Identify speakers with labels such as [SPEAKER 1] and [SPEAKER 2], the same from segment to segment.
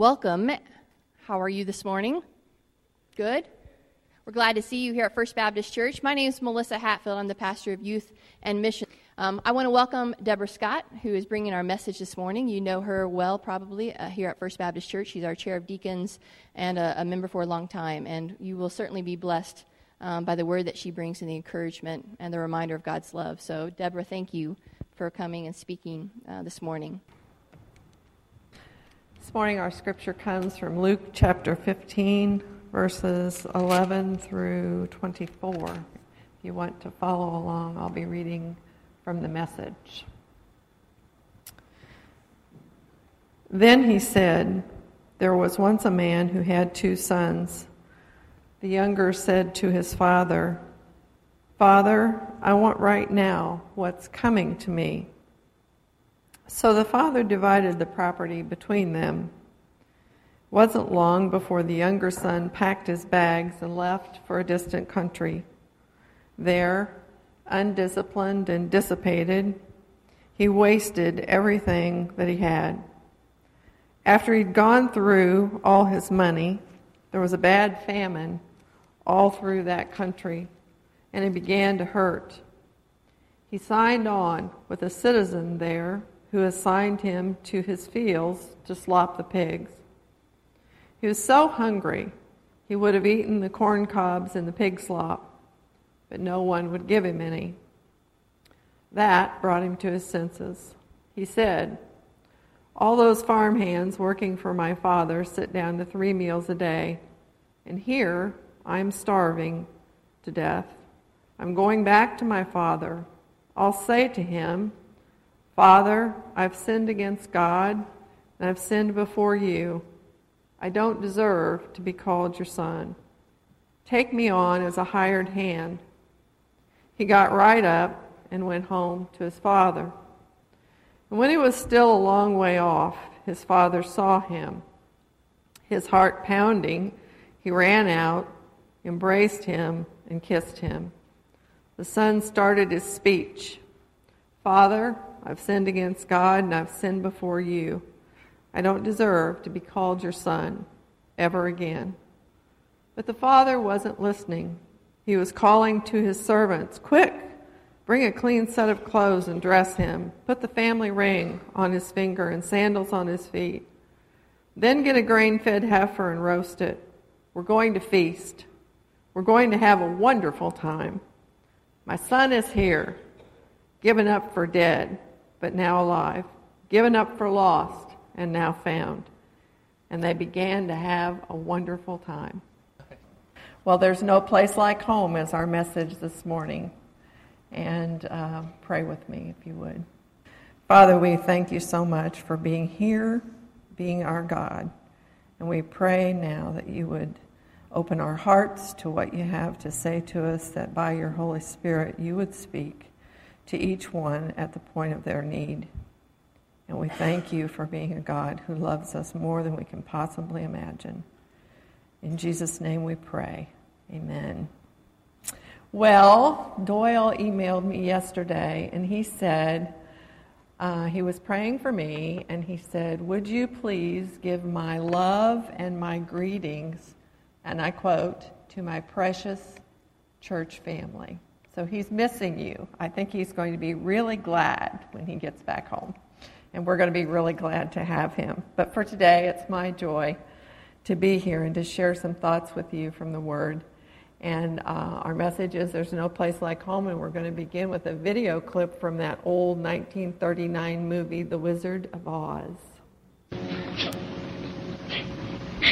[SPEAKER 1] Welcome. How are you this morning? Good? We're glad to see you here at First Baptist Church. My name is Melissa Hatfield. I'm the pastor of youth and mission. Um, I want to welcome Deborah Scott, who is bringing our message this morning. You know her well, probably, uh, here at First Baptist Church. She's our chair of deacons and a, a member for a long time, and you will certainly be blessed um, by the word that she brings and the encouragement and the reminder of God's love. So, Deborah, thank you for coming and speaking uh, this morning.
[SPEAKER 2] This morning, our scripture comes from Luke chapter 15, verses 11 through 24. If you want to follow along, I'll be reading from the message. Then he said, There was once a man who had two sons. The younger said to his father, Father, I want right now what's coming to me. So the father divided the property between them. It wasn't long before the younger son packed his bags and left for a distant country. There, undisciplined and dissipated, he wasted everything that he had. After he'd gone through all his money, there was a bad famine all through that country, and it began to hurt. He signed on with a citizen there who assigned him to his fields to slop the pigs. He was so hungry he would have eaten the corn cobs and the pig slop, but no one would give him any. That brought him to his senses. He said, All those farm hands working for my father sit down to three meals a day, and here I'm starving to death. I'm going back to my father. I'll say to him, Father, I've sinned against God, and I've sinned before you. I don't deserve to be called your son. Take me on as a hired hand. He got right up and went home to his father. And when he was still a long way off, his father saw him. His heart pounding, he ran out, embraced him, and kissed him. The son started his speech Father, I've sinned against God and I've sinned before you. I don't deserve to be called your son ever again. But the father wasn't listening. He was calling to his servants, Quick, bring a clean set of clothes and dress him. Put the family ring on his finger and sandals on his feet. Then get a grain fed heifer and roast it. We're going to feast. We're going to have a wonderful time. My son is here, given up for dead, but now alive, given up for lost and now found. And they began to have a wonderful time. Well, there's no place like home, is our message this morning. And uh, pray with me if you would. Father, we thank you so much for being here, being our God. And we pray now that you would open our hearts to what you have to say to us, that by your Holy Spirit you would speak to each one at the point of their need. And we thank you for being a God who loves us more than we can possibly imagine. In Jesus' name we pray. Amen. Well, Doyle emailed me yesterday and he said, uh, he was praying for me and he said, Would you please give my love and my greetings, and I quote, to my precious church family? So he's missing you. I think he's going to be really glad when he gets back home and we're going to be really glad to have him. But for today, it's my joy to be here and to share some thoughts with you from the Word. And uh, our message is There's no place like home, and we're going to begin with a video clip from that old 1939 movie, The Wizard of Oz.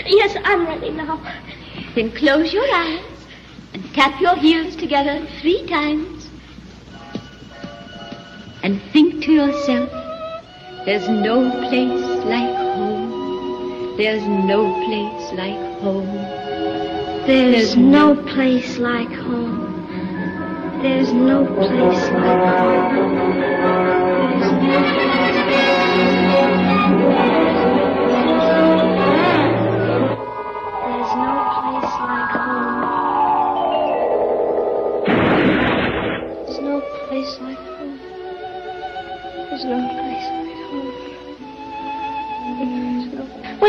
[SPEAKER 3] Yes, I'm ready now. Then close your eyes and tap your heels together three times. And think to yourself, there's no place like home. There's no place like home.
[SPEAKER 4] There's no place like home. There's no place like home.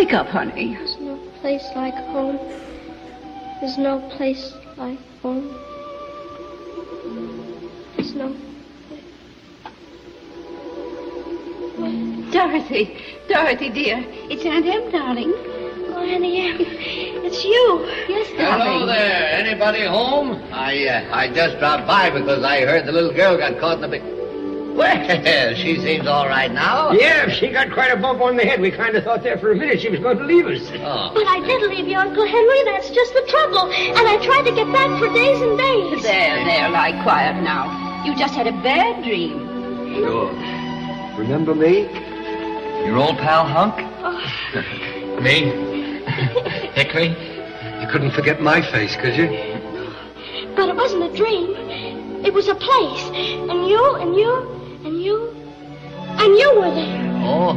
[SPEAKER 3] Wake up, honey.
[SPEAKER 4] There's no place like home. There's no place like home. There's no.
[SPEAKER 3] Dorothy, Dorothy, dear. It's Aunt Em, darling.
[SPEAKER 4] Oh, Auntie Em, it's you.
[SPEAKER 3] Yes, darling.
[SPEAKER 5] Hello there. Anybody home? I uh, I just dropped by because I heard the little girl got caught in a big. Well, she seems all right now.
[SPEAKER 6] Yeah, she got quite a bump on the head. We kind of thought there for a minute she was going to leave us.
[SPEAKER 5] Oh.
[SPEAKER 4] But I did leave you, Uncle Henry. That's just the trouble. And I tried to get back for days and days.
[SPEAKER 3] There, there, lie quiet now. You just had a bad dream.
[SPEAKER 6] Sure. Remember me?
[SPEAKER 5] Your old pal Hunk? Oh.
[SPEAKER 6] Me? Hickory? You couldn't forget my face, could you?
[SPEAKER 4] But it wasn't a dream. It was a place. And you, and you, and you, and you were there.
[SPEAKER 5] Oh.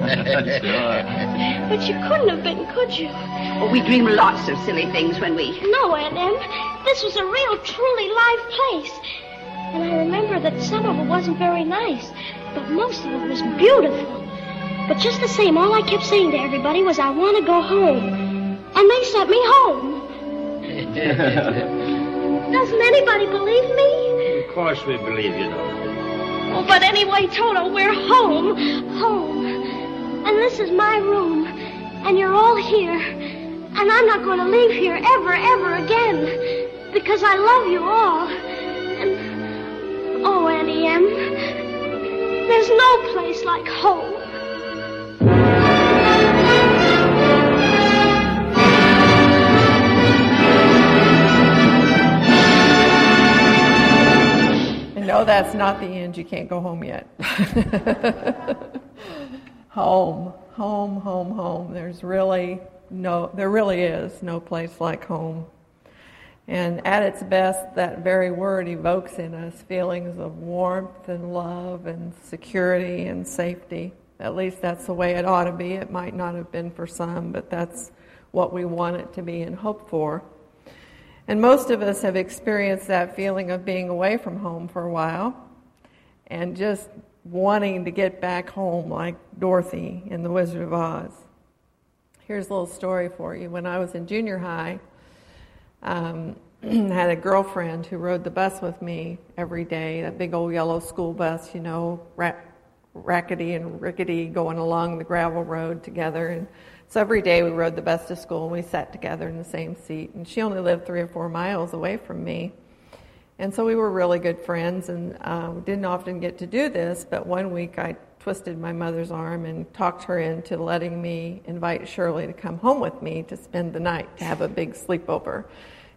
[SPEAKER 5] Sure.
[SPEAKER 4] But you couldn't have been, could you?
[SPEAKER 3] Oh, we dream lots of silly things when we.
[SPEAKER 4] No, Aunt Em. This was a real, truly live place. And I remember that some of it wasn't very nice, but most of it was beautiful. But just the same, all I kept saying to everybody was, I want to go home. And they sent me home. Doesn't anybody believe me?
[SPEAKER 6] Of course we believe you, though.
[SPEAKER 4] Oh, but anyway, Toto, we're home. Home. And this is my room. And you're all here. And I'm not going to leave here ever, ever again. Because I love you all. And, oh, Auntie Em, there's no place like home.
[SPEAKER 2] No, that's not the end. You can't go home yet. home, home, home, home. There's really no, there really is no place like home. And at its best, that very word evokes in us feelings of warmth and love and security and safety. At least that's the way it ought to be. It might not have been for some, but that's what we want it to be and hope for. And most of us have experienced that feeling of being away from home for a while and just wanting to get back home like Dorothy in The Wizard of Oz. Here's a little story for you. When I was in junior high, um, I had a girlfriend who rode the bus with me every day, that big old yellow school bus, you know, ra- rackety and rickety going along the gravel road together. And so every day we rode the bus to school and we sat together in the same seat. And she only lived three or four miles away from me. And so we were really good friends and uh, didn't often get to do this, but one week I twisted my mother's arm and talked her into letting me invite Shirley to come home with me to spend the night, to have a big sleepover.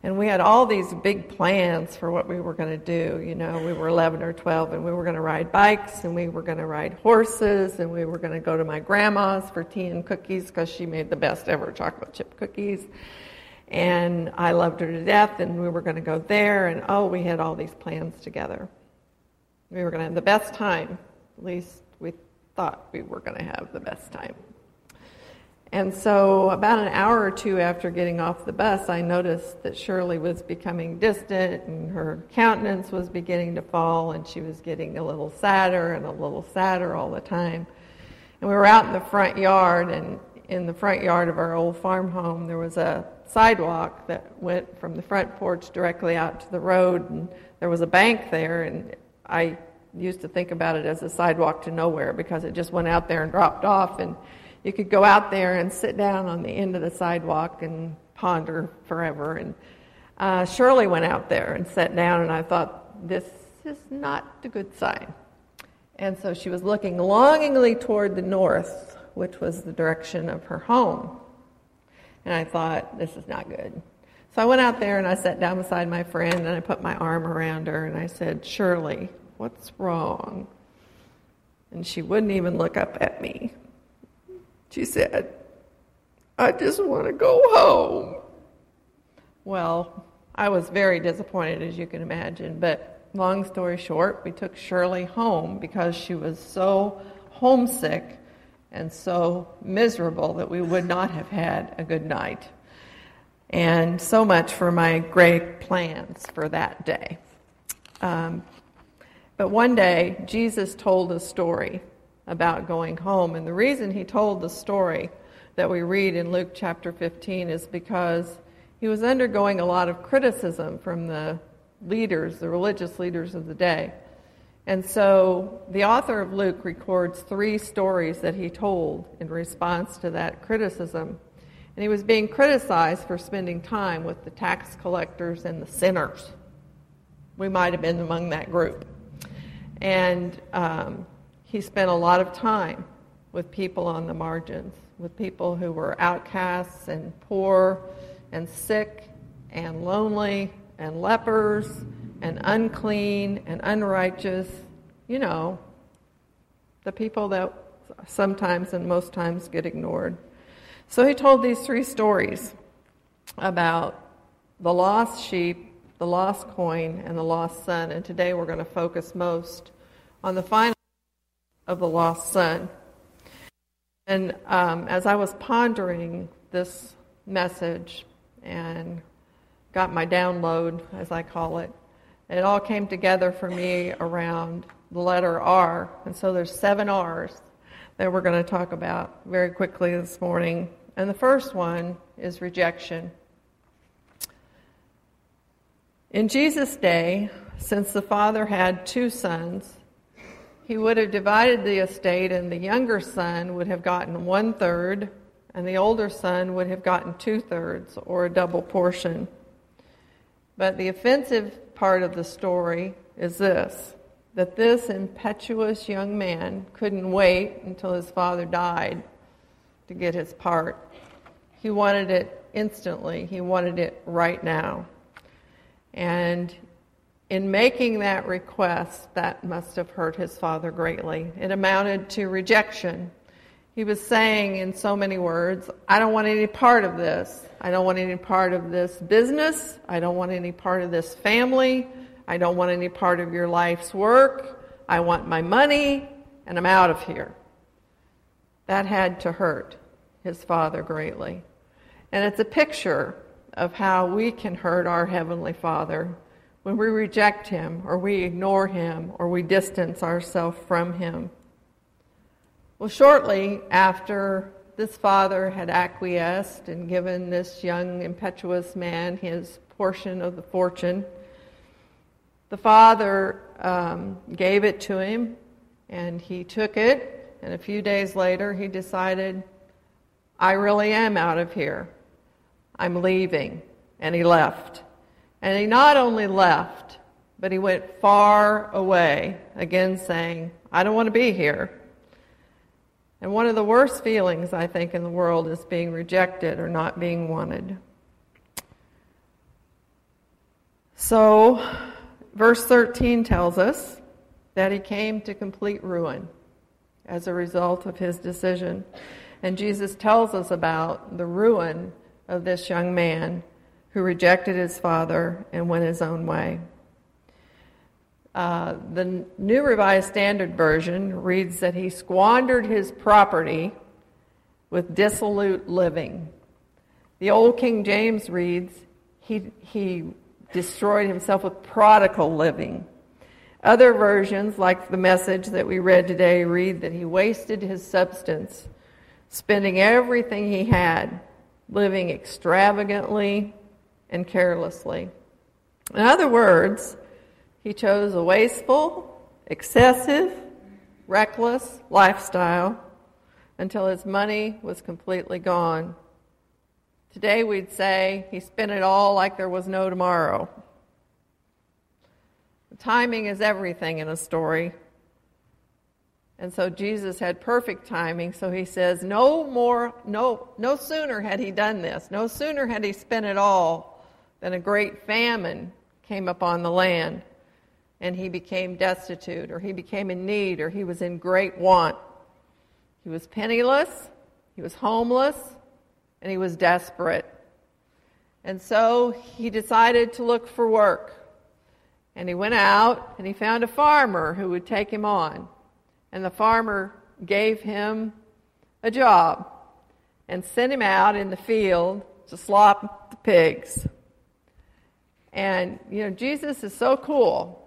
[SPEAKER 2] And we had all these big plans for what we were going to do. You know, we were 11 or 12, and we were going to ride bikes, and we were going to ride horses, and we were going to go to my grandma's for tea and cookies because she made the best ever chocolate chip cookies. And I loved her to death, and we were going to go there, and oh, we had all these plans together. We were going to have the best time. At least we thought we were going to have the best time. And so, about an hour or two after getting off the bus, I noticed that Shirley was becoming distant and her countenance was beginning to fall, and she was getting a little sadder and a little sadder all the time. And we were out in the front yard, and in the front yard of our old farm home, there was a sidewalk that went from the front porch directly out to the road, and there was a bank there, and I used to think about it as a sidewalk to nowhere because it just went out there and dropped off and you could go out there and sit down on the end of the sidewalk and ponder forever. And uh, Shirley went out there and sat down, and I thought, this is not a good sign. And so she was looking longingly toward the north, which was the direction of her home. And I thought, this is not good. So I went out there and I sat down beside my friend and I put my arm around her and I said, Shirley, what's wrong? And she wouldn't even look up at me. She said, I just want to go home. Well, I was very disappointed, as you can imagine, but long story short, we took Shirley home because she was so homesick and so miserable that we would not have had a good night. And so much for my great plans for that day. Um, but one day, Jesus told a story about going home. And the reason he told the story that we read in Luke chapter 15 is because he was undergoing a lot of criticism from the leaders, the religious leaders of the day. And so the author of Luke records three stories that he told in response to that criticism. And he was being criticized for spending time with the tax collectors and the sinners. We might have been among that group. And um, he spent a lot of time with people on the margins, with people who were outcasts and poor and sick and lonely and lepers and unclean and unrighteous. You know, the people that sometimes and most times get ignored. So he told these three stories about the lost sheep, the lost coin, and the lost son. And today we're going to focus most on the final of the lost son. And um, as I was pondering this message and got my download, as I call it, it all came together for me around the letter R. And so there's seven R's that we're going to talk about very quickly this morning. And the first one is rejection. In Jesus' day, since the father had two sons, he would have divided the estate, and the younger son would have gotten one third, and the older son would have gotten two thirds, or a double portion. But the offensive part of the story is this that this impetuous young man couldn't wait until his father died to get his part. He wanted it instantly, he wanted it right now. And in making that request, that must have hurt his father greatly. It amounted to rejection. He was saying, in so many words, I don't want any part of this. I don't want any part of this business. I don't want any part of this family. I don't want any part of your life's work. I want my money, and I'm out of here. That had to hurt his father greatly. And it's a picture of how we can hurt our Heavenly Father when we reject Him or we ignore Him or we distance ourselves from Him. Well, shortly after this father had acquiesced and given this young, impetuous man his portion of the fortune, the father um, gave it to him and he took it. And a few days later, he decided, I really am out of here. I'm leaving. And he left. And he not only left, but he went far away, again saying, I don't want to be here. And one of the worst feelings, I think, in the world is being rejected or not being wanted. So, verse 13 tells us that he came to complete ruin as a result of his decision. And Jesus tells us about the ruin of this young man who rejected his father and went his own way. Uh, the New Revised Standard Version reads that he squandered his property with dissolute living. The Old King James reads he, he destroyed himself with prodigal living. Other versions, like the message that we read today, read that he wasted his substance, spending everything he had, living extravagantly and carelessly. In other words, he chose a wasteful, excessive, reckless lifestyle until his money was completely gone. Today we'd say he spent it all like there was no tomorrow. The timing is everything in a story. And so Jesus had perfect timing, so he says, no more, no, no sooner had he done this, no sooner had he spent it all then a great famine came upon the land, and he became destitute, or he became in need, or he was in great want. He was penniless, he was homeless, and he was desperate. And so he decided to look for work. And he went out and he found a farmer who would take him on. And the farmer gave him a job and sent him out in the field to slop the pigs. And, you know, Jesus is so cool.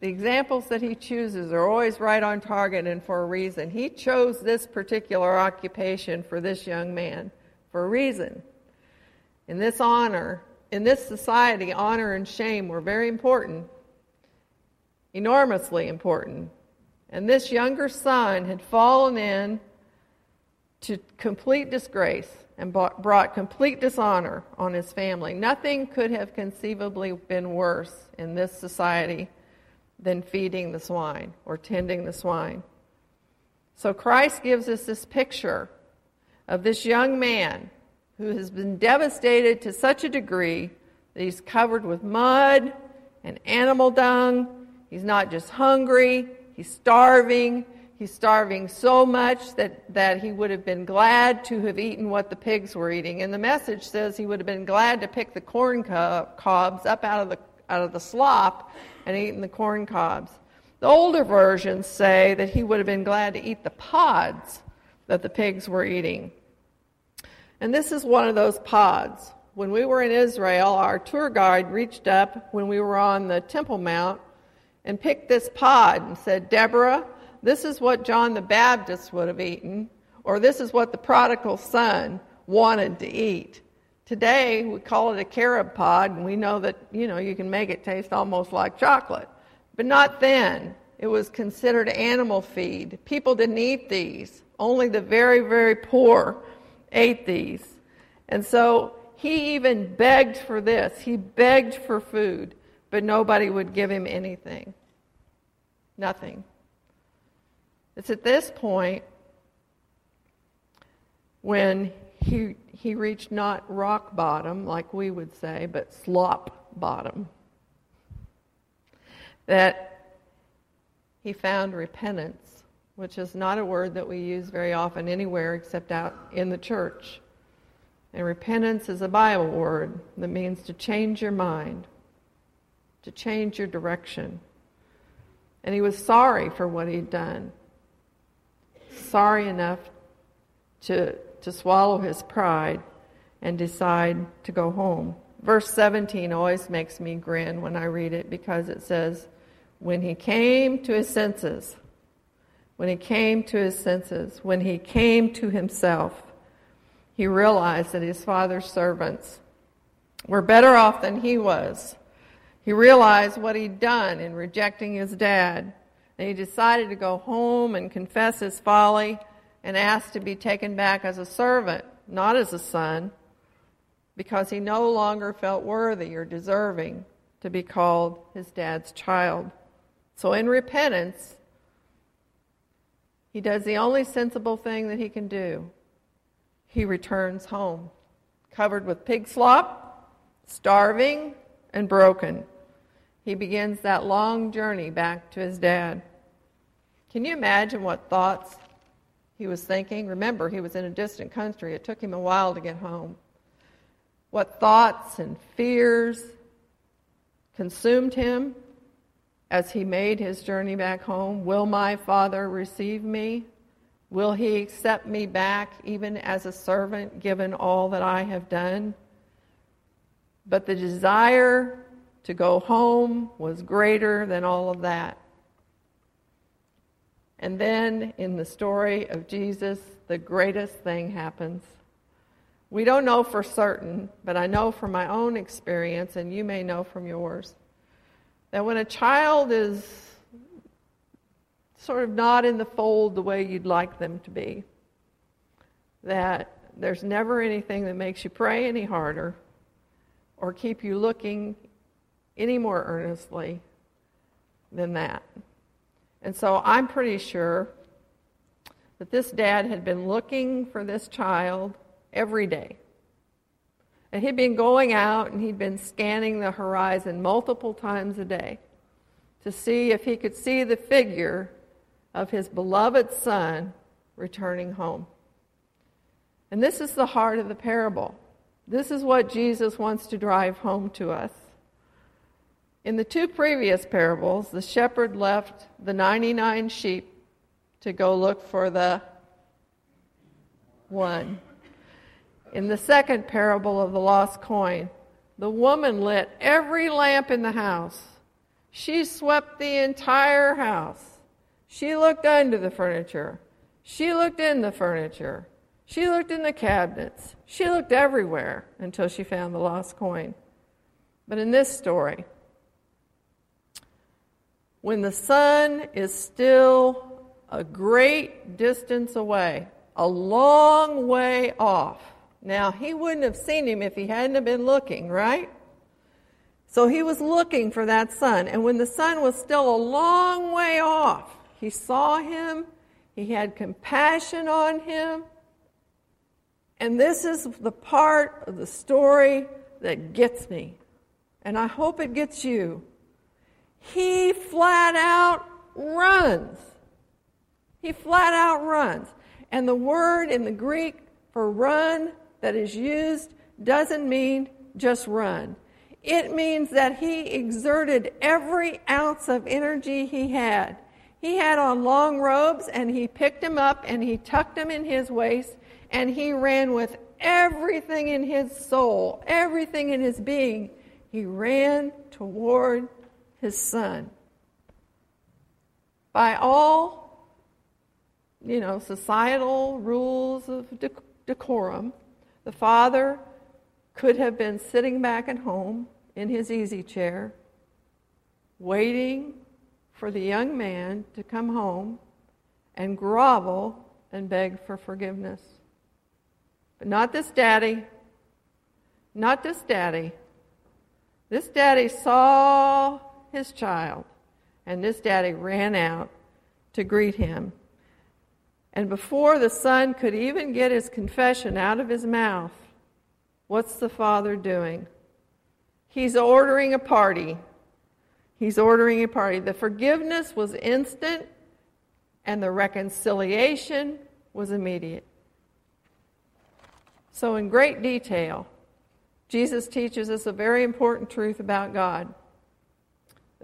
[SPEAKER 2] the examples that he chooses are always right on target and for a reason. He chose this particular occupation for this young man for a reason. In this honor, in this society, honor and shame were very important, enormously important. And this younger son had fallen in to complete disgrace and brought complete dishonor on his family. Nothing could have conceivably been worse in this society than feeding the swine or tending the swine. So Christ gives us this picture of this young man who has been devastated to such a degree that he's covered with mud and animal dung. He's not just hungry, he's starving, He's starving so much that, that he would have been glad to have eaten what the pigs were eating. And the message says he would have been glad to pick the corn cobs up out of the, out of the slop and eaten the corn cobs. The older versions say that he would have been glad to eat the pods that the pigs were eating. And this is one of those pods. When we were in Israel, our tour guide reached up when we were on the Temple Mount and picked this pod and said, Deborah, this is what John the Baptist would have eaten, or this is what the prodigal son wanted to eat. Today, we call it a carob pod, and we know that, you know, you can make it taste almost like chocolate. But not then. It was considered animal feed. People didn't eat these. Only the very, very poor ate these. And so he even begged for this. He begged for food, but nobody would give him anything. Nothing. It's at this point when he, he reached not rock bottom, like we would say, but slop bottom, that he found repentance, which is not a word that we use very often anywhere except out in the church. And repentance is a Bible word that means to change your mind, to change your direction. And he was sorry for what he'd done sorry enough to, to swallow his pride and decide to go home. Verse 17 always makes me grin when I read it because it says, When he came to his senses, when he came to his senses, when he came to himself, he realized that his father's servants were better off than he was. He realized what he'd done in rejecting his dad and he decided to go home and confess his folly and ask to be taken back as a servant, not as a son, because he no longer felt worthy or deserving to be called his dad's child. So, in repentance, he does the only sensible thing that he can do. He returns home, covered with pig slop, starving, and broken he begins that long journey back to his dad. Can you imagine what thoughts he was thinking? Remember, he was in a distant country. It took him a while to get home. What thoughts and fears consumed him as he made his journey back home? Will my father receive me? Will he accept me back even as a servant given all that I have done? But the desire to go home was greater than all of that. And then in the story of Jesus, the greatest thing happens. We don't know for certain, but I know from my own experience, and you may know from yours, that when a child is sort of not in the fold the way you'd like them to be, that there's never anything that makes you pray any harder or keep you looking any more earnestly than that. And so I'm pretty sure that this dad had been looking for this child every day. And he'd been going out and he'd been scanning the horizon multiple times a day to see if he could see the figure of his beloved son returning home. And this is the heart of the parable. This is what Jesus wants to drive home to us. In the two previous parables, the shepherd left the 99 sheep to go look for the one. In the second parable of the lost coin, the woman lit every lamp in the house. She swept the entire house. She looked under the furniture. She looked in the furniture. She looked in the cabinets. She looked everywhere until she found the lost coin. But in this story, when the son is still a great distance away, a long way off. Now, he wouldn't have seen him if he hadn't been looking, right? So he was looking for that son. And when the son was still a long way off, he saw him, he had compassion on him. And this is the part of the story that gets me. And I hope it gets you. He flat out runs. He flat out runs. And the word in the Greek for run that is used doesn't mean just run. It means that he exerted every ounce of energy he had. He had on long robes and he picked them up and he tucked them in his waist and he ran with everything in his soul, everything in his being. He ran toward his son. By all, you know, societal rules of decorum, the father could have been sitting back at home in his easy chair, waiting for the young man to come home and grovel and beg for forgiveness. But not this daddy. Not this daddy. This daddy saw his child, and this daddy ran out to greet him. And before the son could even get his confession out of his mouth, what's the father doing? He's ordering a party. He's ordering a party. The forgiveness was instant, and the reconciliation was immediate. So, in great detail, Jesus teaches us a very important truth about God.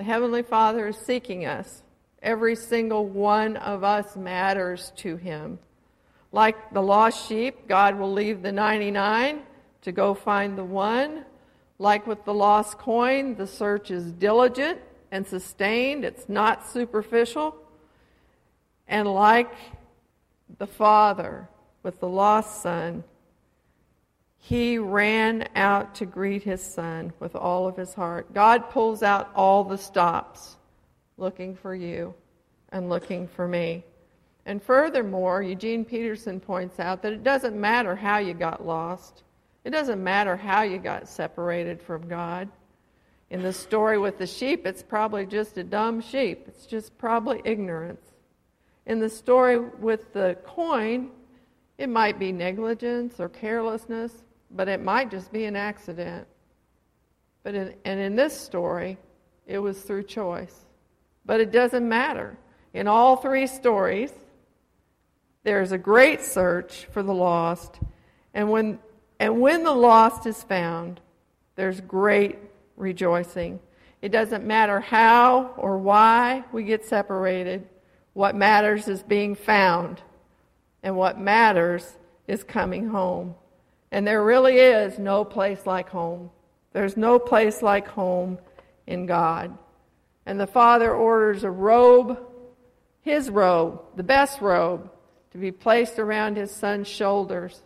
[SPEAKER 2] The Heavenly Father is seeking us. Every single one of us matters to Him. Like the lost sheep, God will leave the 99 to go find the one. Like with the lost coin, the search is diligent and sustained, it's not superficial. And like the Father with the lost son, he ran out to greet his son with all of his heart. God pulls out all the stops looking for you and looking for me. And furthermore, Eugene Peterson points out that it doesn't matter how you got lost. It doesn't matter how you got separated from God. In the story with the sheep, it's probably just a dumb sheep, it's just probably ignorance. In the story with the coin, it might be negligence or carelessness, but it might just be an accident. But in, and in this story, it was through choice. But it doesn't matter. In all three stories, there's a great search for the lost, and when and when the lost is found, there's great rejoicing. It doesn't matter how or why we get separated. What matters is being found, and what matters is coming home. And there really is no place like home. There's no place like home in God. And the Father orders a robe, his robe, the best robe, to be placed around his son's shoulders.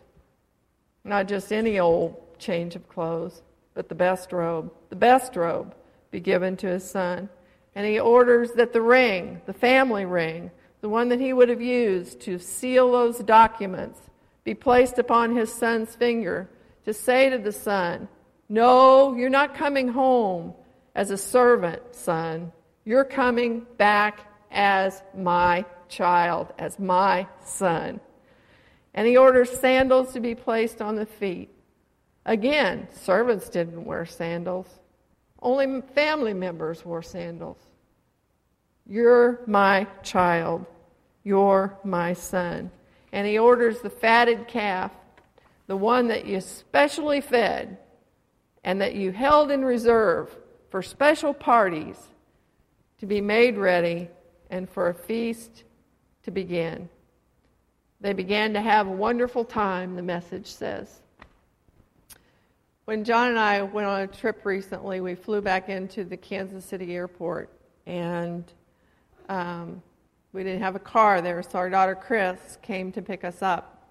[SPEAKER 2] Not just any old change of clothes, but the best robe. The best robe be given to his son. And he orders that the ring, the family ring, the one that he would have used to seal those documents, be placed upon his son's finger to say to the son, No, you're not coming home as a servant, son. You're coming back as my child, as my son. And he orders sandals to be placed on the feet. Again, servants didn't wear sandals, only family members wore sandals. You're my child. You're my son. And he orders the fatted calf, the one that you specially fed and that you held in reserve for special parties, to be made ready and for a feast to begin. They began to have a wonderful time, the message says. When John and I went on a trip recently, we flew back into the Kansas City airport. and um, we didn't have a car there, so our daughter Chris came to pick us up.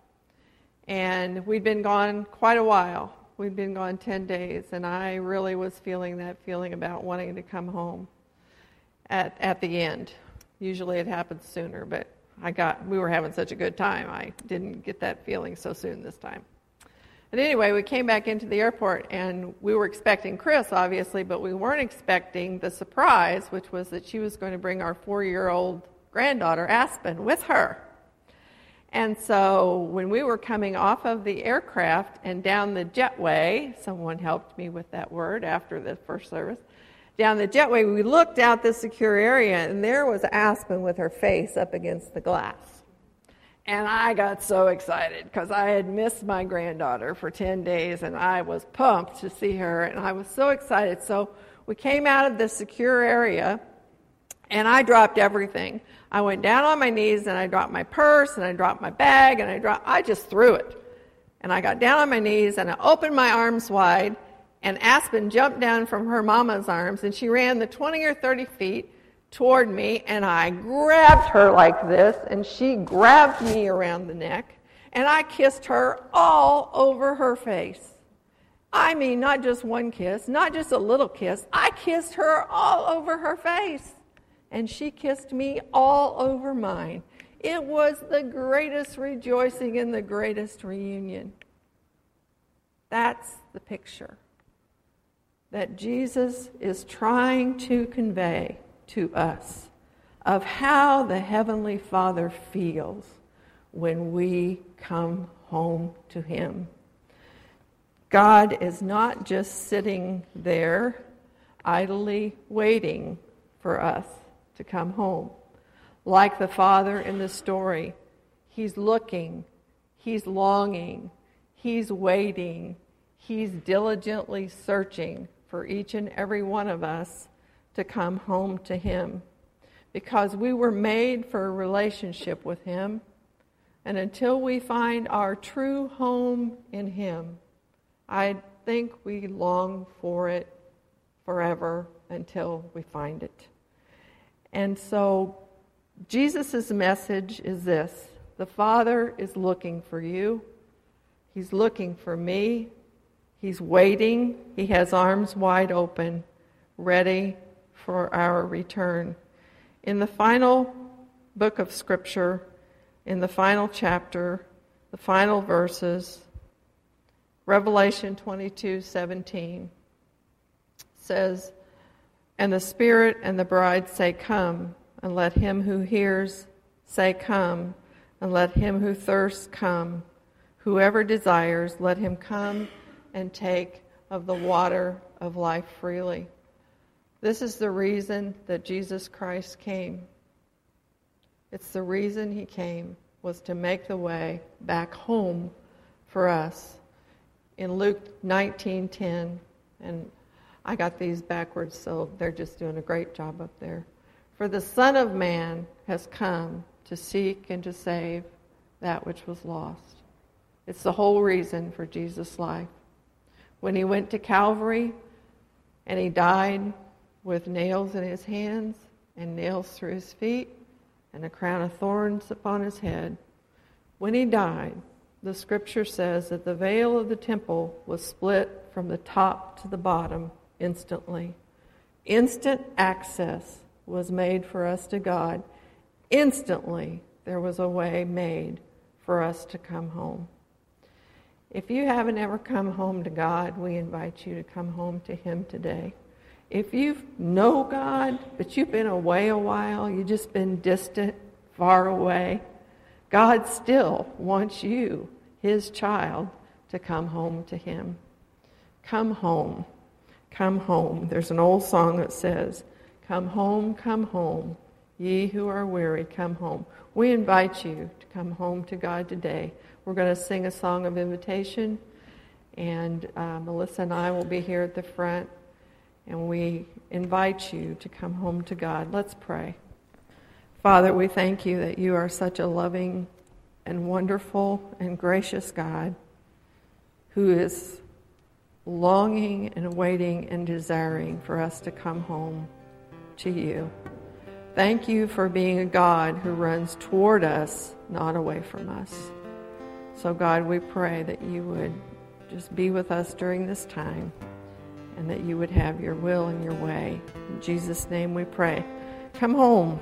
[SPEAKER 2] And we'd been gone quite a while. We'd been gone 10 days, and I really was feeling that feeling about wanting to come home at, at the end. Usually it happens sooner, but I got we were having such a good time. I didn't get that feeling so soon this time. And anyway, we came back into the airport and we were expecting Chris, obviously, but we weren't expecting the surprise, which was that she was going to bring our four year old granddaughter, Aspen, with her. And so when we were coming off of the aircraft and down the jetway, someone helped me with that word after the first service, down the jetway, we looked out the secure area and there was Aspen with her face up against the glass. And I got so excited because I had missed my granddaughter for 10 days and I was pumped to see her and I was so excited. So we came out of the secure area and I dropped everything. I went down on my knees and I dropped my purse and I dropped my bag and I dropped, I just threw it. And I got down on my knees and I opened my arms wide and Aspen jumped down from her mama's arms and she ran the 20 or 30 feet toward me, and I grabbed her like this, and she grabbed me around the neck, and I kissed her all over her face. I mean, not just one kiss, not just a little kiss. I kissed her all over her face, and she kissed me all over mine. It was the greatest rejoicing and the greatest reunion. That's the picture that Jesus is trying to convey to us of how the Heavenly Father feels when we come home to Him. God is not just sitting there idly waiting for us to come home. Like the Father in the story, He's looking, He's longing, He's waiting, He's diligently searching for each and every one of us to come home to Him because we were made for a relationship with Him. And until we find our true home in Him, I think we long for it forever until we find it. And so, Jesus' message is this. The Father is looking for you, He's looking for me, He's waiting, He has arms wide open, ready for our return. In the final book of Scripture, in the final chapter, the final verses, Revelation 22 17 says, And the Spirit and the bride say, Come, and let him who hears say, Come, and let him who thirsts come. Whoever desires, let him come and take of the water of life freely. This is the reason that Jesus Christ came. It's the reason he came was to make the way back home for us. In Luke 19:10 and I got these backwards so they're just doing a great job up there. For the son of man has come to seek and to save that which was lost. It's the whole reason for Jesus' life. When he went to Calvary and he died with nails in his hands and nails through his feet and a crown of thorns upon his head. When he died, the scripture says that the veil of the temple was split from the top to the bottom instantly. Instant access was made for us to God. Instantly, there was a way made for us to come home. If you haven't ever come home to God, we invite you to come home to Him today if you know God, but you've been away a while, you've just been distant, far away, God still wants you, His child, to come home to Him. Come home. Come home. There's an old song that says, Come home, come home. Ye who are weary, come home. We invite you to come home to God today. We're going to sing a song of invitation, and uh, Melissa and I will be here at the front. And we invite you to come home to God. Let's pray. Father, we thank you that you are such a loving and wonderful and gracious God who is longing and waiting and desiring for us to come home. to you. Thank you for being a God who runs toward us, not away from us. So, God, we pray that you would just be with us during this time and that you would have your will and your way. In Jesus' name we pray. Come home.